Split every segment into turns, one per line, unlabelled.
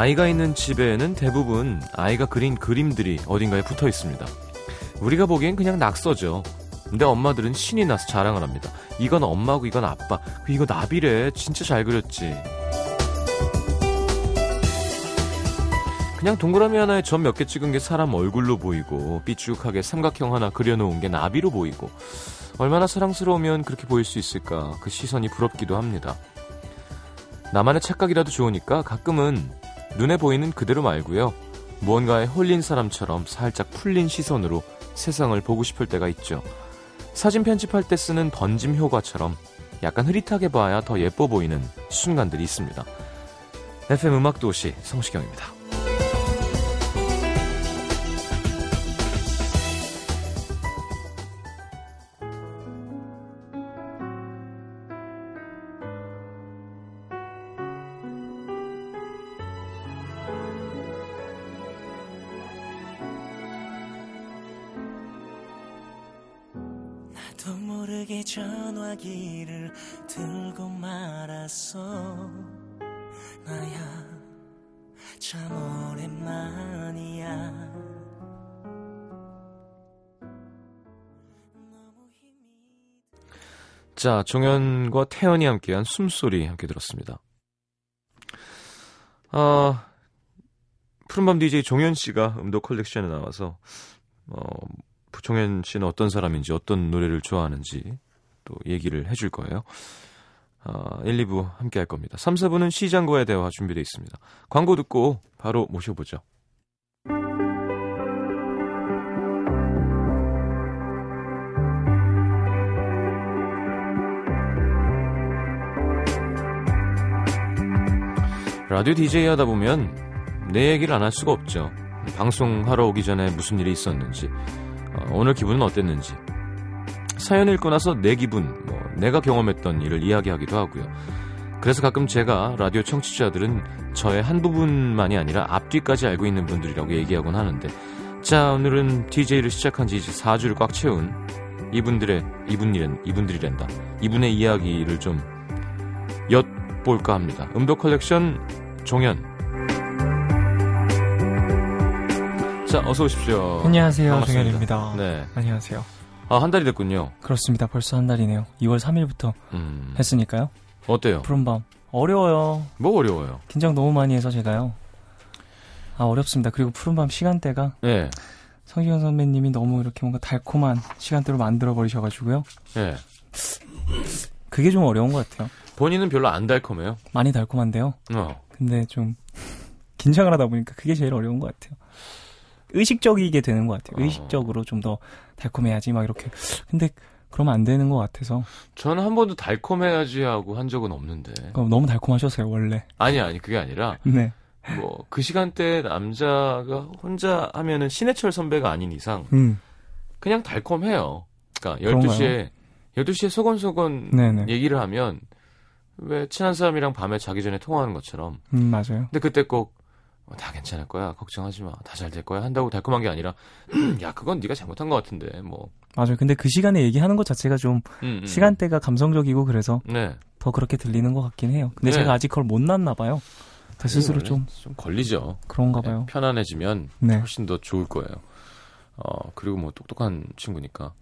아이가 있는 집에는 대부분 아이가 그린 그림들이 어딘가에 붙어 있습니다. 우리가 보기엔 그냥 낙서죠. 근데 엄마들은 신이 나서 자랑을 합니다. 이건 엄마고 이건 아빠. 이거 나비래. 진짜 잘 그렸지. 그냥 동그라미 하나에 점 몇 개 찍은 게 사람 얼굴로 보이고 삐죽하게 삼각형 하나 그려놓은 게 나비로 보이고 얼마나 사랑스러우면 그렇게 보일 수 있을까 그 시선이 부럽기도 합니다. 나만의 착각이라도 좋으니까 가끔은 눈에 보이는 그대로 말고요. 무언가에 홀린 사람처럼 살짝 풀린 시선으로 세상을 보고 싶을 때가 있죠. 사진 편집할 때 쓰는 번짐 효과처럼 약간 흐릿하게 봐야 더 예뻐 보이는 순간들이 있습니다. FM 음악도시 성시경입니다. 말았어 나야 참 오랜만이야 자 종현과 태연이 함께한 숨소리 함께 들었습니다 아 푸른밤 DJ 종현 씨가 음도 컬렉션에 나와서 어, 종현 씨는 어떤 사람인지 어떤 노래를 좋아하는지 또 얘기를 해줄 거예요. 어, 1, 2부 함께 할 겁니다. 3, 4부는 시장과의 대화 준비되어 있습니다. 광고 듣고 바로 모셔보죠. 라디오 DJ 하다 보면 내 얘기를 안 할 수가 없죠. 방송하러 오기 전에 무슨 일이 있었는지, 어, 오늘 기분은 어땠는지 사연 읽고 나서 내 기분, 뭐 내가 경험했던 일을 이야기하기도 하고요. 그래서 가끔 제가 라디오 청취자들은 저의 한 부분만이 아니라 앞뒤까지 알고 있는 분들이라고 얘기하곤 하는데 자 오늘은 DJ를 시작한 지 이제 4주를 꽉 채운 이분들의 이분이란 이분들이란다 이분의 이야기를 좀 엿볼까 합니다. 음도 컬렉션 종현 자, 어서 오십시오.
안녕하세요. 반갑습니다. 정현입니다.
네.
안녕하세요.
아, 한 달이 됐군요.
그렇습니다. 벌써 한 달이네요. 2월 3일부터 음... 했으니까요.
어때요?
푸른밤. 어려워요.
뭐 어려워요?
긴장 너무 많이 해서 제가요. 아, 어렵습니다. 그리고 푸른밤 시간대가 네. 성시경 선배님이 너무 이렇게 뭔가 달콤한 시간대로 만들어 버리셔가지고요. 네. 그게 좀 어려운 것 같아요.
본인은 별로 안 달콤해요?
많이 달콤한데요. 어. 근데 좀 긴장을 하다 보니까 그게 제일 어려운 것 같아요. 의식적이게 되는 것 같아요. 어. 의식적으로 좀 더 달콤해야지 막 이렇게. 근데 그러면 안 되는 것 같아서.
저는 한 번도 달콤해야지 하고 한 적은 없는데.
그럼 너무 달콤하셨어요 원래.
아니 아니 그게 아니라. 네. 뭐 그 시간대 남자가 혼자 하면은 신해철 선배가 아닌 이상 음. 그냥 달콤해요. 그러니까 12시에 12시에 소곤소곤 네네. 얘기를 하면 왜 친한 사람이랑 밤에 자기 전에 통화하는 것처럼.
음, 맞아요.
근데 그때 꼭 어, 다 괜찮을 거야. 걱정하지 마. 다 잘 될 거야. 한다고 달콤한 게 아니라 야, 그건 네가 잘못한 것 같은데. 뭐.
맞아요. 근데 그 시간에 얘기하는 것 자체가 좀 음, 음. 시간대가 감성적이고 그래서 네. 더 그렇게 들리는 것 같긴 해요. 근데 네. 제가 아직 그걸 못 났나 봐요. 제 스스로 좀,
좀 걸리죠.
그런가 봐요.
네, 편안해지면 네. 훨씬 더 좋을 거예요. 어, 그리고 뭐 똑똑한 친구니까.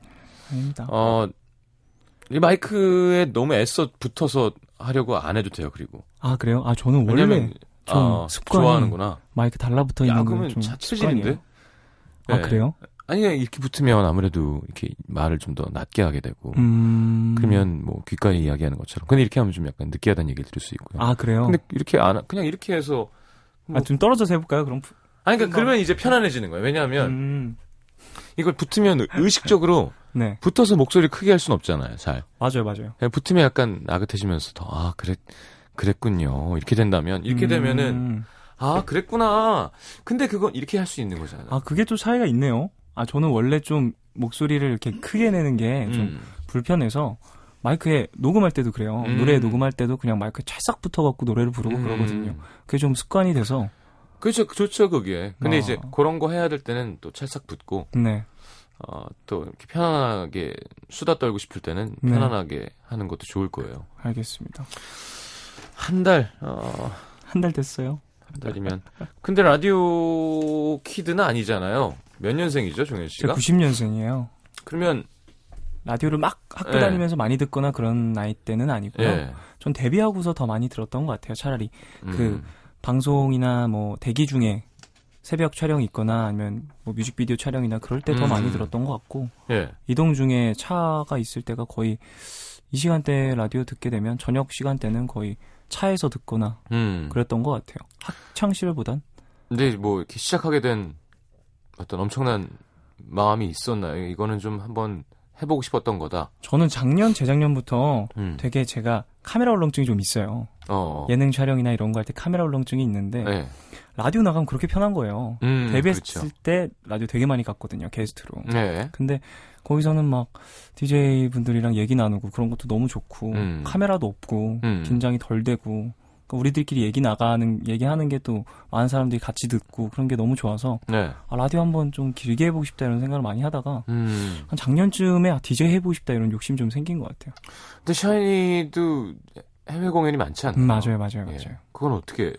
아닙니다.
어, 이 마이크에 너무 애써 붙어서 하려고 안 해도 돼요, 그리고.
아, 그래요? 아, 저는 원래 좀 아, 습관이
좋아하는구나.
마이크 달라붙어 있는
건좀 차칠인데.
아 네. 그래요?
아니 이렇게 붙으면 아무래도 이렇게 말을 좀 더 낮게 하게 되고 음... 그러면 뭐 귓가에 이야기하는 것처럼 근데 이렇게 하면 좀 약간 느끼하다는 얘기를 들을 수 있고요.
아 그래요?
근데 이렇게 안 그냥 이렇게 해서
뭐... 아좀 떨어져서 해볼까요? 그럼
아니 그러니까 그러면 이제 편안해지는 거예요. 왜냐하면 음... 이걸 붙으면 의식적으로 네. 붙어서 목소리를 크게 할 수는 없잖아요. 잘
맞아요, 맞아요.
붙으면 약간 나긋해지면서 더 아 그래 그랬군요. 이렇게 된다면 이렇게 음. 되면은 아 그랬구나. 근데 그건 이렇게 할 수 있는 거잖아요.
아 그게 또 차이가 있네요. 아 저는 원래 좀 목소리를 이렇게 크게 내는 게좀 음. 불편해서 마이크에 녹음할 때도 그래요. 음. 노래 녹음할 때도 그냥 마이크 찰싹 붙어갖고 노래를 부르고 음. 그러거든요. 그게 좀 습관이 돼서.
그렇죠, 좋죠 그게. 근데 어. 이제 그런 거 해야 될 때는 또 찰싹 붙고. 네. 어, 또 이렇게 편안하게 수다 떨고 싶을 때는 네. 편안하게 네. 하는 것도 좋을 거예요.
알겠습니다.
한 달, 어...
한 달 됐어요.
한 달이면. 근데 라디오 키드는 아니잖아요. 몇 년생이죠, 종현 씨가?
90년생이에요.
그러면
라디오를 막 학교
네.
다니면서 많이 듣거나 그런 나이 때는 아니고요.
예.
전 데뷔하고서 더 많이 들었던 것 같아요. 차라리
음.
그 방송이나 뭐 대기 중에 새벽 촬영이 있거나 아니면 뭐 뮤직비디오 촬영이나 그럴 때더
음.
많이 들었던 것 같고
예.
이동 중에 차가 있을 때가 거의 이 시간대 라디오 듣게 되면 저녁 시간대는 거의 차에서 듣거나
음.
그랬던 것 같아요. 학창 시절보단
근데 뭐 이렇게 시작하게 된 어떤 엄청난 마음이 있었나요? 이거는 좀 한번 해보고 싶었던 거다.
저는 작년 재작년부터
음.
되게 제가 카메라 울렁증이 좀 있어요.
어.
예능 촬영이나 이런 거 할 때 카메라 울렁증이 있는데
예.
라디오 나가면 그렇게 편한 거예요.
음,
데뷔했을
그렇죠.
때 라디오 되게 많이 갔거든요 게스트로.
네.
근데 거기서는 막 DJ 분들이랑 얘기 나누고 그런 것도 너무 좋고
음.
카메라도 없고
음.
긴장이 덜 되고 그러니까 우리들끼리 얘기 나가는 얘기하는 게 또 많은 사람들이 같이 듣고 그런 게 너무 좋아서
네.
아, 라디오 한번 좀 길게 해보고 싶다 이런 생각을 많이 하다가
음.
한 작년쯤에 아, DJ 해보고 싶다 이런 욕심 좀 생긴 것 같아요.
근데 샤이니도 해외 공연이 많지 않나요?
음, 맞아요, 맞아요,
예.
맞아요.
그건 어떻게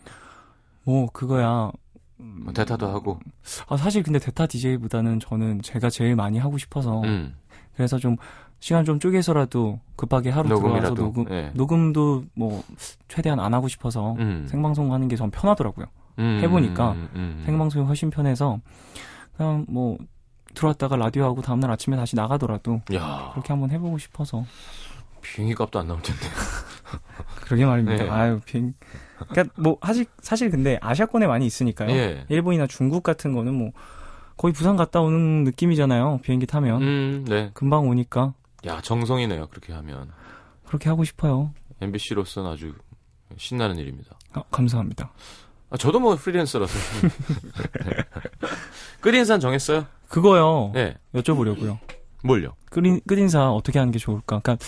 뭐 그거야. 음,
뭐 대타도 하고.
아 사실 근데 대타 DJ보다는 저는 제가 제일 많이 하고 싶어서
음.
그래서 좀 시간 좀 쪼개서라도 급하게 하루 들어와서
녹음이라도.
녹음
예.
녹음도 뭐 최대한 안 하고 싶어서
음.
생방송 하는 게 전 편하더라고요.
음,
해보니까
음, 음.
생방송이 훨씬 편해서 그냥 뭐 들어왔다가 라디오 하고 다음날 아침에 다시 나가더라도
야
그렇게 한번 해보고 싶어서
비행기 값도 안 나올 텐데.
그러게 말입니다.
네.
아유 비행. 그러니까 뭐 사실 사실 근데 아시아권에 많이 있으니까요.
예.
일본이나 중국 같은 거는 뭐 거의 부산 갔다 오는 느낌이잖아요. 비행기 타면
음, 네.
금방 오니까
야 정성이네요. 그렇게 하면
그렇게 하고 싶어요.
MBC로서는 아주 신나는 일입니다.
아, 감사합니다.
아, 저도 뭐 프리랜서라서. 끝인산 정했어요?
그거요.
네.
여쭤보려고요.
뭘요?
끝인, 끝인사 어떻게 하는 게 좋을까? 그러니까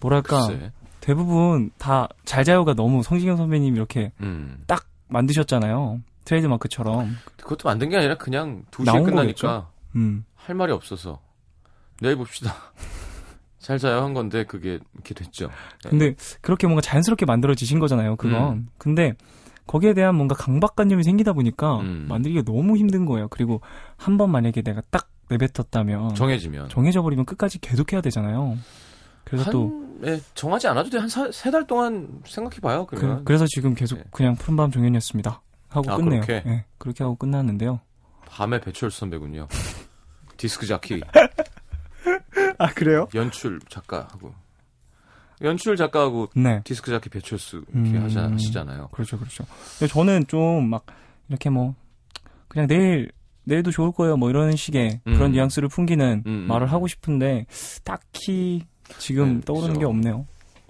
뭐랄까
글쎄.
대부분 다 잘자요가 너무 성시경 선배님 이렇게
음.
딱 만드셨잖아요. 트레이드마크처럼.
그것도 만든 게 아니라 그냥 2시에
나온
끝나니까
음.
할 말이 없어서 내일 봅시다. 잘 자요 한 건데 그게 이렇게 됐죠. 네.
근데 그렇게 뭔가 자연스럽게 만들어지신 거잖아요. 그건.
음.
근데 거기에 대한 뭔가 강박관념이 생기다 보니까
음.
만들기가 너무 힘든 거예요. 그리고 한 번 만약에 내가 딱 내뱉었다면
정해지면
정해져 버리면 끝까지 계속 해야 되잖아요. 그래서 또
한, 예, 정하지 않아도 돼. 한 세 달 동안 생각해 봐요. 그러면.
그, 래서 지금 계속
네.
그냥 푸른밤 종현이었습니다. 하고
아,
끝내요.
그렇게?
네, 그렇게 하고 끝났는데요.
밤에 배철수 선배군요. 디스크 자키,
아 그래요?
연출 작가하고. 연출 작가하고
네.
디스크 자키 배철수 이렇게
음.
하시잖아요.
그렇죠, 그렇죠. 저는 좀 막 이렇게 뭐 그냥 내일 내일도 좋을 거예요. 뭐 이런 식의
음.
그런 뉘앙스를 풍기는
음, 음.
말을 하고 싶은데 딱히 지금
네,
떠오르는
그죠.
게 없네요.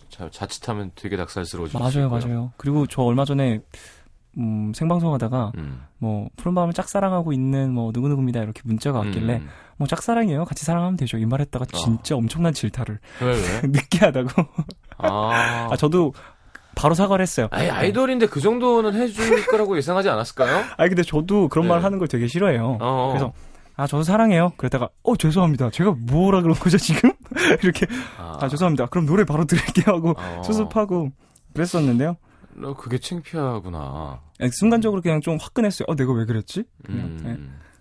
자, 자칫하면 되게 닭살스러워질 수
맞아요. 맞아요. 그리고 저 얼마 전에 음, 생방송하다가
음.
뭐 푸른밤을 짝사랑하고 있는 뭐 누구누구입니다 이렇게 문자가 왔길래
음.
뭐 짝사랑이에요. 같이 사랑하면 되죠. 이 말했다가 진짜 엄청난 질타를
왜, 왜?
느끼하다고.
아.
아 저도 바로 사과를 했어요.
아니, 아이돌인데 그 정도는 해줄 거라고 예상하지 않았을까요?
아니 근데 저도 그런
네.
말 하는 걸 되게 싫어해요.
어.
그래서 아 저도 사랑해요. 그랬다가 어 죄송합니다. 제가 뭐라 그런 거죠 지금? 이렇게
아,
아 죄송합니다. 그럼 노래 바로 들을게요 하고
어.
수습하고 그랬었는데요.
너 그게 창피하구나.
아니, 순간적으로 그냥 좀 화끈했어요. 어 내가 왜 그랬지? 그냥
음.
네,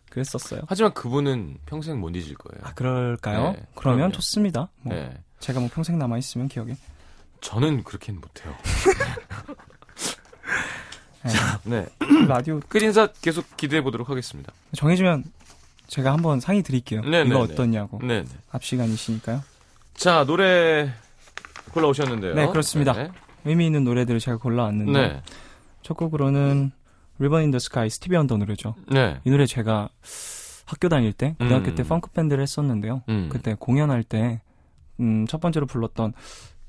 그랬었어요.
하지만 그분은 평생 못 잊을 거예요.
아 그럴까요?
네,
그러면
그럼요.
좋습니다. 뭐
네.
제가 뭐 평생 남아 있으면 기억에.
저는 그렇게는 못해요.
네.
네.
라디오
끝 인사 계속 기대해 보도록 하겠습니다.
정해주면 제가 한번 상의 드릴게요.
네,
이거
네, 네.
어떠냐고.
네. 네.
앞 시간이시니까요.
자, 노래 골라오셨는데요.
네, 그렇습니다.
네.
의미 있는 노래들을 제가 골라왔는데
네.
첫 곡으로는 Ribbon in the Sky 스티비 원더 노래죠.
네.
이 노래 제가 학교 다닐 때 고등학교
음.
때 펑크 밴드를 했었는데요.
음.
그때 공연할 때 음, 첫 번째로 불렀던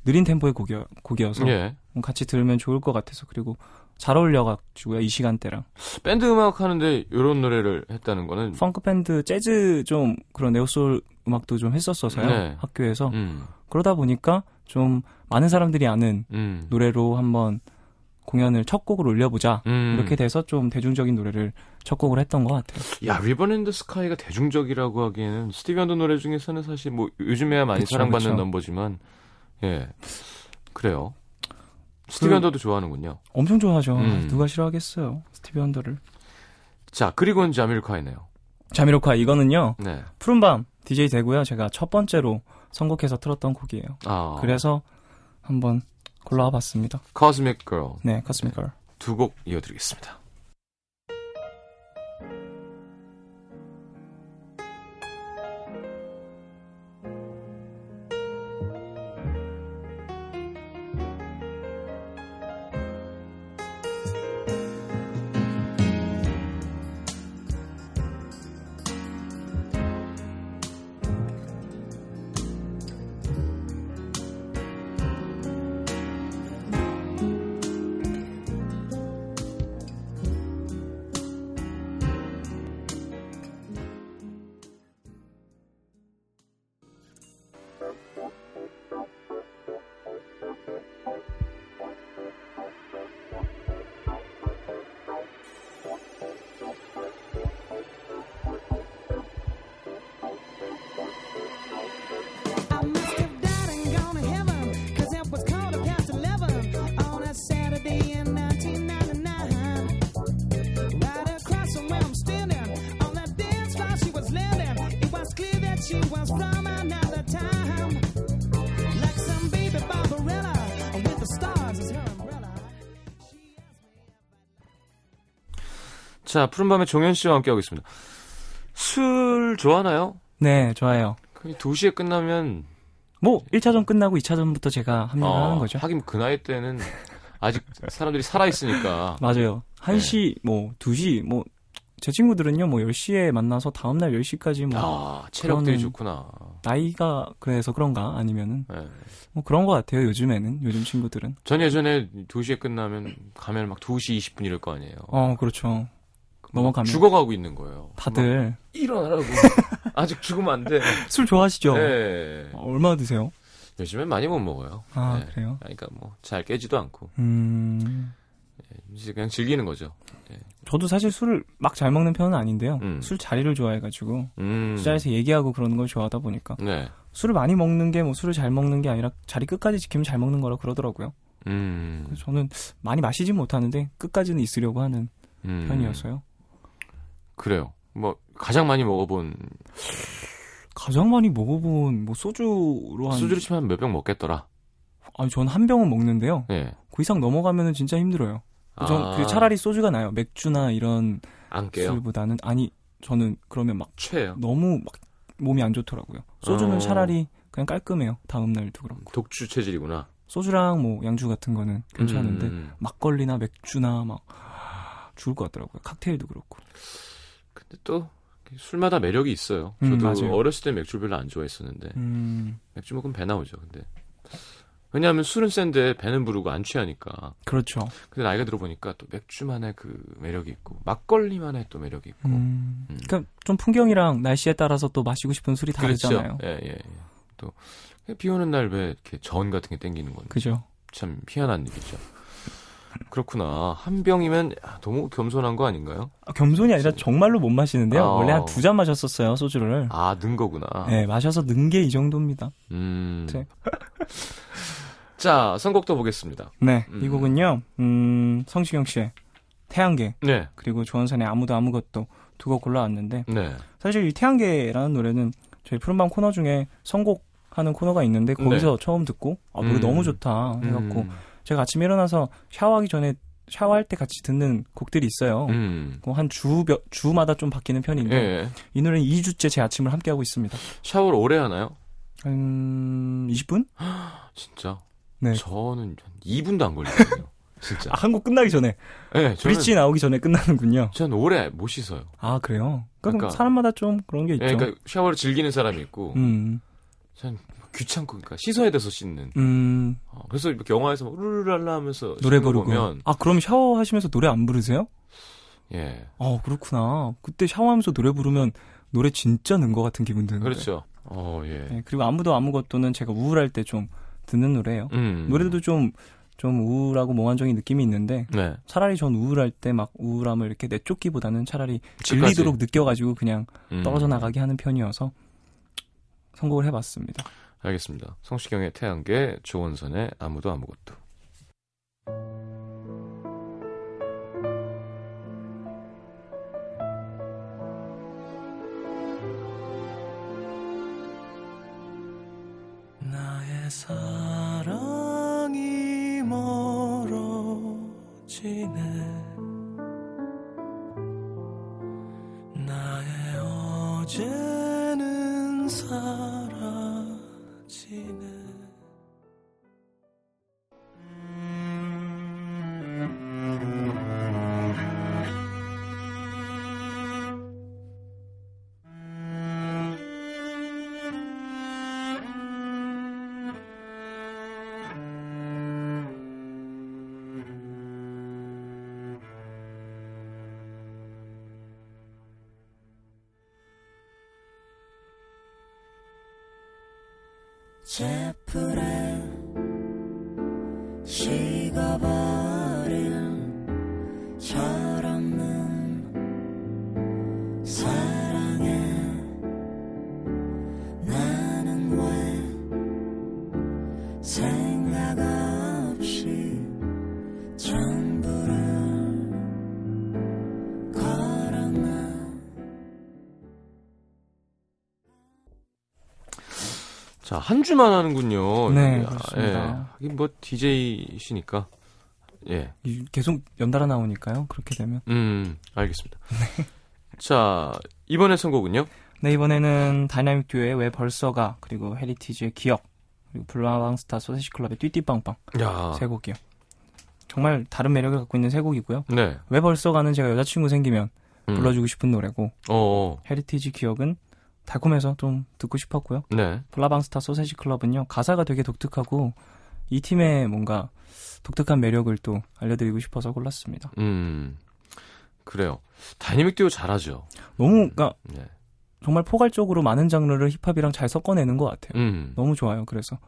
느린 템포의 곡이어, 곡이어서
예.
음, 같이 들으면 좋을 것 같아서 그리고 잘 어울려가지고요 이 시간대랑
밴드 음악 하는데 이런 노래를 했다는 거는
펑크 밴드 재즈 좀 그런 neo soul 음악도 좀 했었어서요
네.
학교에서
음.
그러다 보니까 좀 많은 사람들이 아는
음.
노래로 한번 공연을 첫 곡을 올려보자
음.
이렇게 돼서 좀 대중적인 노래를 첫 곡을 했던 것 같아요.
야, Ribbon in the Sky가 대중적이라고 하기에는 스티비 원더 노래 중에서는 사실 뭐 요즘에야 많이
그쵸,
사랑받는
그쵸.
넘버지만 예. 그래요. 스티비
그-
언더도 좋아하는군요.
엄청 좋아하죠.
음.
누가 싫어하겠어요. 스티비 원더를.
자, 그리고는 자밀콰이네요.
자미로콰 이거는요.
네.
푸른밤 DJ 되고요. 제가 첫 번째로 선곡해서 틀었던 곡이에요.
아.
그래서 한번 골라와 봤습니다.
Cosmic Girl.
네, 커스미컬. 네.
두곡 이어드리겠습니다. 자, 푸른밤의 종현 씨와 함께하고 있습니다. 술 좋아하나요?
네, 좋아요.
거의 2시에 끝나면
뭐 1차전 끝나고 2차전부터 제가 합류를
어,
하는 거죠.
하긴 그 나이 때는 아직 사람들이 살아 있으니까
맞아요. 1시, 뭐 2시, 뭐 제 친구들은요. 뭐 10시에 만나서 다음 날 10시까지 뭐
아, 체력들이 좋구나.
나이가 그래서 그런가 아니면은
네.
뭐 그런 것 같아요. 요즘에는 요즘 친구들은.
전 예전에 2시에 끝나면 가면 막 2시 20분 이럴 거 아니에요.
어, 그렇죠. 넘어가면.
죽어가고 있는 거예요. 막
다들
일어나라고. 아직 죽으면 안 돼.
술 좋아하시죠?
네.
어, 얼마나 드세요?
요즘엔 많이 못 먹어요.
아,
네.
그래요?
그러니까 뭐 잘 깨지도 않고
음.
이제 그냥 즐기는 거죠.
저도 사실 술을 막 잘 먹는 편은 아닌데요.
음.
술 자리를 좋아해가지고
음.
술자리에서 얘기하고 그러는 걸 좋아하다 보니까
네.
술을 많이 먹는 게 뭐 술을 잘 먹는 게 아니라 자리 끝까지 지키면 잘 먹는 거라 그러더라고요.
음.
그래서 저는 많이 마시진 못하는데 끝까지는 있으려고 하는
음.
편이어서요.
그래요. 뭐 가장 많이 먹어본
가장 많이 먹어본 뭐 소주로 한
소주를 치면 몇 병 먹겠더라.
아니 저는 한 병은 먹는데요.
예.
그 이상 넘어가면은 진짜 힘들어요. 전
아,
그 차라리 소주가 나요. 맥주나 이런
안 깨요.
술보다는 아니 저는 그러면 막
최요.
너무 막 몸이 안 좋더라고요. 소주는
어.
차라리 그냥 깔끔해요. 다음 날도 그렇고
독주 체질이구나.
소주랑 뭐 양주 같은 거는 괜찮은데
음.
막걸리나 맥주나 막 죽을 것 같더라고요. 칵테일도 그렇고.
근데 또 술마다 매력이 있어요.
음,
저도
맞아요.
어렸을 때 맥주 별로 안 좋아했었는데
음
맥주 먹으면 배 나오죠. 근데 왜냐하면 술은 센데 배는 부르고 안 취하니까.
그렇죠.
근데 나이가 들어보니까 또 맥주만의 그 매력이 있고 막걸리만의 또 매력이 있고.
음.
음.
그러니까 좀 풍경이랑 날씨에 따라서 또 마시고 싶은 술이 다르잖아요.
그렇죠. 예, 예, 예. 또 비 오는 날 왜 이렇게 전 같은 게 땡기는 건지
그죠.
참 희한한 일이죠. 그렇구나. 한 병이면 야, 너무 겸손한 거 아닌가요?
아, 겸손이 아니라 정말로 못 마시는데요.
아.
원래 한 두 잔 마셨었어요 소주를.
아, 는 거구나.
네, 마셔서 는 게 이 정도입니다.
음.
네.
자, 선곡도 보겠습니다.
네,
음.
이 곡은요. 음, 성시경 씨의 태양계
네.
그리고 조원산의 아무도 아무것도 두 곡 골라왔는데
네.
사실 이 태양계라는 노래는 저희 푸른밤 코너 중에 선곡 하는 코너가 있는데 거기서 처음 듣고 아 노래
음.
너무 좋다 해갖고
음.
제가 아침에 일어나서 샤워하기 전에 샤워할 때 같이 듣는 곡들이 있어요.
음.
한 주, 주마다 좀 바뀌는 편인데
예.
이 노래는 2주째 제 아침을 함께 하고 있습니다.
샤워를 오래 하나요?
한 20분?
진짜?
네.
저는 한 2분도 안 걸리거든요. 진짜.
아, 한곡 끝나기 전에
네, 저는,
브릿지 나오기 전에 끝나는군요.
전 오래 못 씻어요.
아 그래요? 그러니까,
그러니까-
사람마다 좀 그런 게 있죠.
예, 그러니까 샤워를 즐기는 사람이 있고,
음,
전 귀찮고, 그러니까 씻어야 돼서 씻는.
음,
어, 그래서 이렇게 영화에서 막 우르르랄라 하면서
노래 부르고.
보면,
아 그럼 샤워하시면서 노래 안 부르세요?
예,
아 그렇구나. 그때 샤워하면서 노래 부르면 노래 진짜 는 것 같은 기분 드는데.
그렇죠. 어, 예.
네, 그리고 아무도 아무것도는 제가 우울할 때 좀 듣는 노래예요.
음.
노래도 좀, 좀 우울하고 몽환적인 느낌이 있는데,
네.
차라리 전 우울할 때 막 우울함을 이렇게 내쫓기보다는 차라리. 질리도록 느껴가지고 그냥
음.
떨어져 나가게 하는 편이어서 선곡을 해봤습니다.
알겠습니다. 성시경의 태양계, 조원선의 아무도 아무것도.
제풀에 식어버
자, 한 주만 하는군요.
네,
아,
그렇습니다.
예. 뭐 DJ시니까. 예.
이- 계속 연달아 나오니까요. 그렇게 되면.
음, 알겠습니다. 자, 이번에 선곡은요?
네, 이번에는 다이나믹 듀오의 왜 벌써가 그리고 헤리티지의 기억 그리고 불나방스타 소세지 클럽의 띠띠빵빵
야.
세 곡이요. 정말 다른 매력을 갖고 있는 세 곡이고요.
네.
왜 벌써가는 제가 여자친구 생기면
음.
불러주고 싶은 노래고
어,
헤리티지 기억은 달콤해서 좀 듣고 싶었고요.
네.
불나방 스타 소세지 클럽은요 가사가 되게 독특하고 이 팀의 뭔가 독특한 매력을 또 알려드리고 싶어서 골랐습니다.
음. 그래요. 다이내믹 듀오 잘하죠.
너무 그러니까
네.
정말 포괄적으로 많은 장르를 힙합이랑 잘 섞어내는 것 같아요.
음.
너무 좋아요. 그래서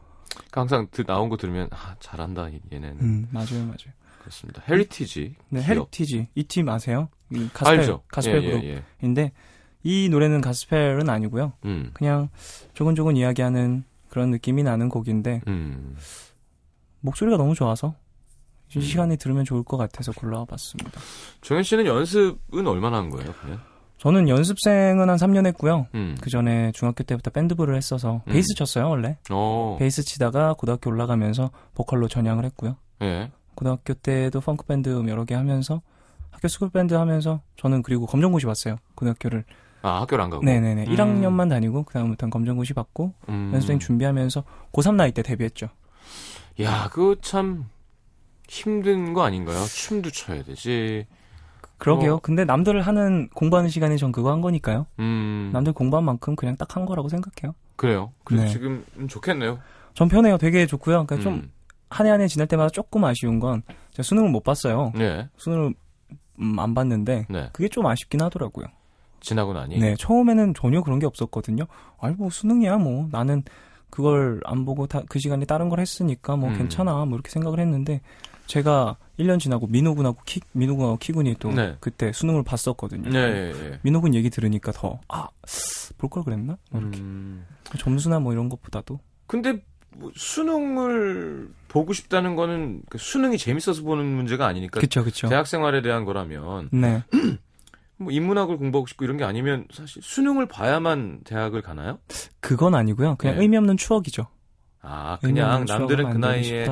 항상 드- 나온 거 들으면 아, 잘한다 이- 얘네는.
음, 맞아요, 맞아요.
그렇습니다. 헤리티지.
네,
기억.
헤리티지 이 팀 아세요? 이 가스펠
알죠.
가스펠
예, 예,
그룹인데
예.
이 노래는 가스펠은 아니고요.
음.
그냥 조근조근 이야기하는 그런 느낌이 나는 곡인데
음.
목소리가 너무 좋아서 이
음.
시간에 들으면 좋을 것 같아서 골라봤습니다.
정현 씨는 연습은 얼마나 한 거예요, 그냥?
저는 연습생은 한 3년 했고요.
음.
그 전에 중학교 때부터 밴드부를 했어서
음.
베이스 쳤어요 원래.
어.
베이스 치다가 고등학교 올라가면서 보컬로 전향을 했고요.
예.
고등학교 때도 펑크 밴드 여러 개 하면서 학교 스쿨 밴드 하면서 저는 그리고 검정고시 봤어요. 고등학교를.
아, 학교를 안 가고.
네네네.
음.
1학년만 다니고 그다음부터는 검정고시 받고
음.
연습생 준비하면서 고3 나이 때 데뷔했죠.
야, 그거 참 힘든 거 아닌가요? 춤도 춰야 되지.
그러게요.
어.
근데 남들 하는 공부하는 시간에 전 그거 한 거니까요.
음.
남들 공부한 만큼 그냥 딱 한 거라고 생각해요.
그래요. 그래서
네.
지금 음, 좋겠네요.
전 편해요. 되게 좋고요. 그러니까 좀
음.
한해 한 해 지날 때마다 조금 아쉬운 건 제가 수능을 못 봤어요.
네.
수능을 음, 안 봤는데
네.
그게 좀 아쉽긴 하더라고요.
지나고 나니.
네, 처음에는 전혀 그런 게 없었거든요. 아니 뭐 수능이야 뭐 나는 그걸 안 보고 다, 그 시간에 다른 걸 했으니까 뭐
음.
괜찮아 뭐 이렇게 생각을 했는데 제가 1년 지나고 민호군하고 키 민호군하고 키군이 또
네.
그때 수능을 봤었거든요.
네, 예, 예.
민호군 얘기 들으니까 더 아 볼 걸 그랬나? 뭐 이렇게
음.
점수나 뭐 이런 것보다도
근데 뭐 수능을 보고 싶다는 거는 그 수능이 재밌어서 보는 문제가 아니니까
그쵸 그쵸.
대학 생활에 대한 거라면
네,
뭐 인문학을 공부하고 싶고 이런 게 아니면 사실 수능을 봐야만 대학을 가나요?
그건 아니고요. 그냥
네.
의미 없는 추억이죠.
아, 그냥 남들은 그 나이에.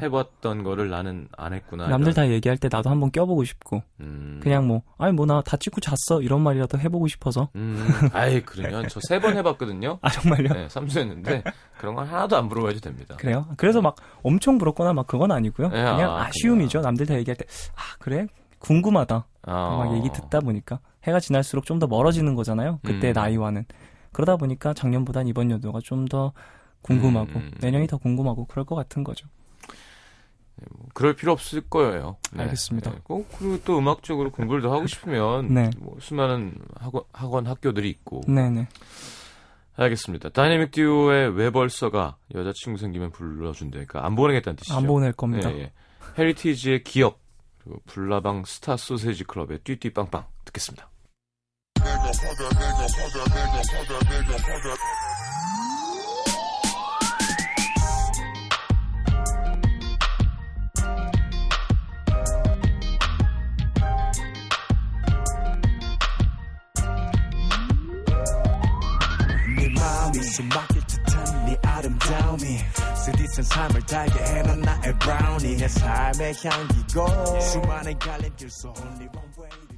해봤던 거를 나는 안 했구나.
남들
이런.
다 얘기할 때 나도 한번 껴보고 싶고
음.
그냥 뭐 아니 뭐 나 다 찍고 잤어 이런 말이라도 해보고 싶어서
음. 아이 그러면 저 세 번 해봤거든요.
아 정말요?
네, 삼수했는데 그런 건 하나도 안 물어봐도 됩니다.
그래요? 그래서 막 엄청 부럽거나 막 그건 아니고요.
네,
그냥
아,
아쉬움이죠. 남들 다 얘기할 때 아 그래 궁금하다.
아.
막 얘기 듣다 보니까 해가 지날수록 좀 더 멀어지는 거잖아요. 그때
음.
나이와는 그러다 보니까 작년보단 이번 연도가 좀 더 궁금하고
음.
내년이 더 궁금하고 그럴 것 같은 거죠.
그럴 필요 없을 거예요.
알겠습니다.
네. 꼭 그리고 또 음악적으로 공부를 더 하고 싶으면
네.
뭐 수많은 학원, 학원 학교들이 있고
네네.
알겠습니다. 다이내믹 듀오의 왜 벌써가 여자친구 생기면 불러준대. 그러니까 안 보내겠다는 뜻이죠.
안 보낼 겁니다.
예, 예. 헤리티지의 기억 그리고 불나방 스타 소세지 클럽의 띠띠빵빵 듣겠습니다.
네 아름다움이 쓰디쓴 삶을 달게 해는 나의 브라우니 내 삶의 향기고 수많은 갈림길 속 only one way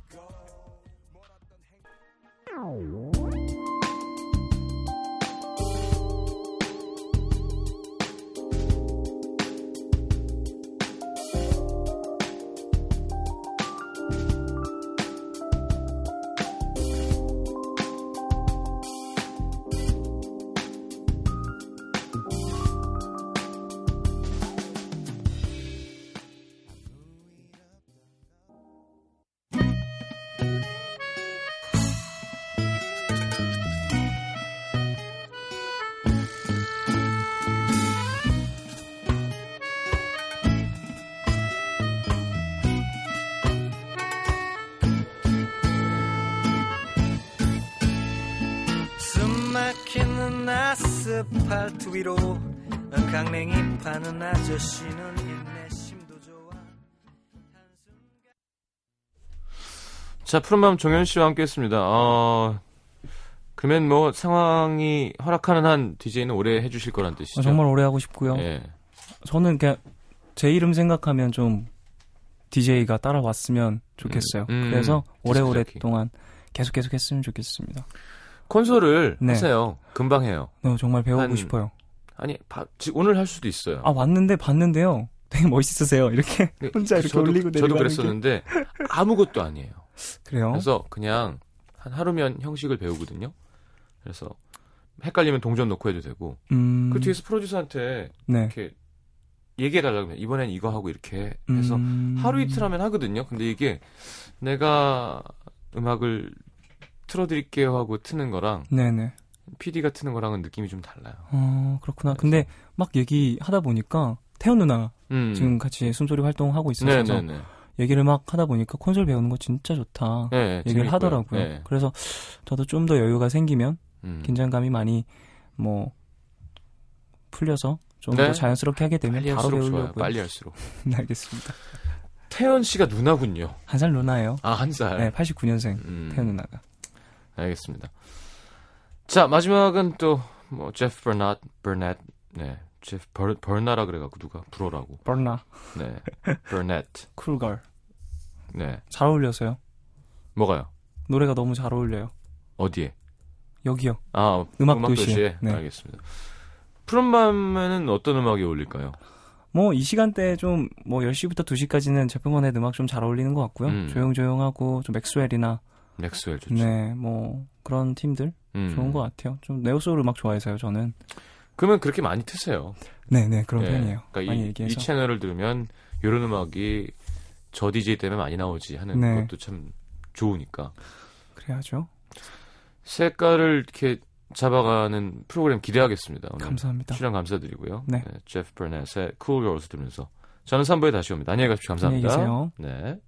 아스팔트 위로 강냉이 파는 아저씨는 인내심도 좋아
자, 푸른밤 종현 씨와 함께 했습니다. 어, 그러면 뭐 상황이 허락하는 한 DJ는 오래 해주실 거란 뜻이죠.
아, 정말 오래 하고 싶고요.
예.
저는 그냥 제 이름 생각하면 좀 DJ가 따라왔으면 좋겠어요.
음, 음,
그래서 오래오래. 동안 계속 계속 했으면 좋겠습니다.
콘솔을
네.
하세요. 금방 해요.
네, 정말 배우고
한-
싶어요.
아니, 바- 지- 오늘 할 수도 있어요.
아 왔는데 봤는데요. 되게 멋있으세요. 이렇게
네,
혼자 이렇게
저도,
올리고
저도
내리고
그랬었는데 아무것도 아니에요.
그래요?
그래서 그냥 한 하루면 형식을 배우거든요. 그래서 헷갈리면 동전 넣고 해도 되고
음,
그 뒤에서 프로듀서한테
네.
이렇게 얘기해 달라고 하면 이번엔 이거 하고 이렇게 해서
음,
하루 이틀 하면 하거든요. 근데 이게 내가 음악을 틀어드릴게요 하고 트는 거랑
네네.
PD가 트는 거랑은 느낌이 좀 달라요.
어 그렇구나. 근데 막 얘기하다 보니까 태연 누나
음.
지금 같이 숨소리 활동하고 있어서
네네네.
얘기를 막 하다 보니까 콘솔 배우는 거 진짜 좋다.
네,
얘기를
재밌고요.
하더라고요.
네.
그래서 저도 좀 더 여유가 생기면
음.
긴장감이 많이 뭐 풀려서 좀더
네.
자연스럽게 하게 되면 바로. 배우려고요.
빨리 할수록.
네, 알겠습니다.
태연 씨가 누나군요.
한 살 누나예요.
아, 한 살.
네, 89년생
음,
태연 누나가.
알겠습니다. 자, 마지막은 또, 뭐, 제프 버낫, 버넷, 네. 제프 버, 버나라 그래갖고 누가 불어라고.
버나
네. 버넷.
쿨걸
네.
잘 어울려서요.
뭐가요?
노래가 너무 잘 어울려요.
어디에?
여기요.
아,
음악
음악도시에.
도시에. 네.
알겠습니다. 푸른밤에는 어떤 음악이 어울릴까요?
뭐 이 시간대 좀뭐 10시부터 2시까지는 제품원의 음악 좀 잘 어울리는 것 같고요.
음.
조용조용하고 좀 맥스웰이나
맥스웰 좋죠.
네, 뭐 그런 팀들
음.
좋은 것 같아요. 좀 네오소울 음악 좋아해서요, 저는.
그러면 그렇게 많이 트세요.
네, 네, 그런
예.
편이에요.
그러니까
많이
이,
얘기해서.
이 채널을 들으면 이런 음악이 저 DJ 때문에 많이 나오지 하는
네.
것도 참 좋으니까.
그래야죠.
색깔을 이렇게 잡아가는 프로그램 기대하겠습니다. 오늘
감사합니다.
출연 감사드리고요.
네.
제프 버넷의 Cool Girls 들으면서 저는 3부에 다시 옵니다. 안녕히 가십시오. 감사합니다.
안녕히 계세요.
네.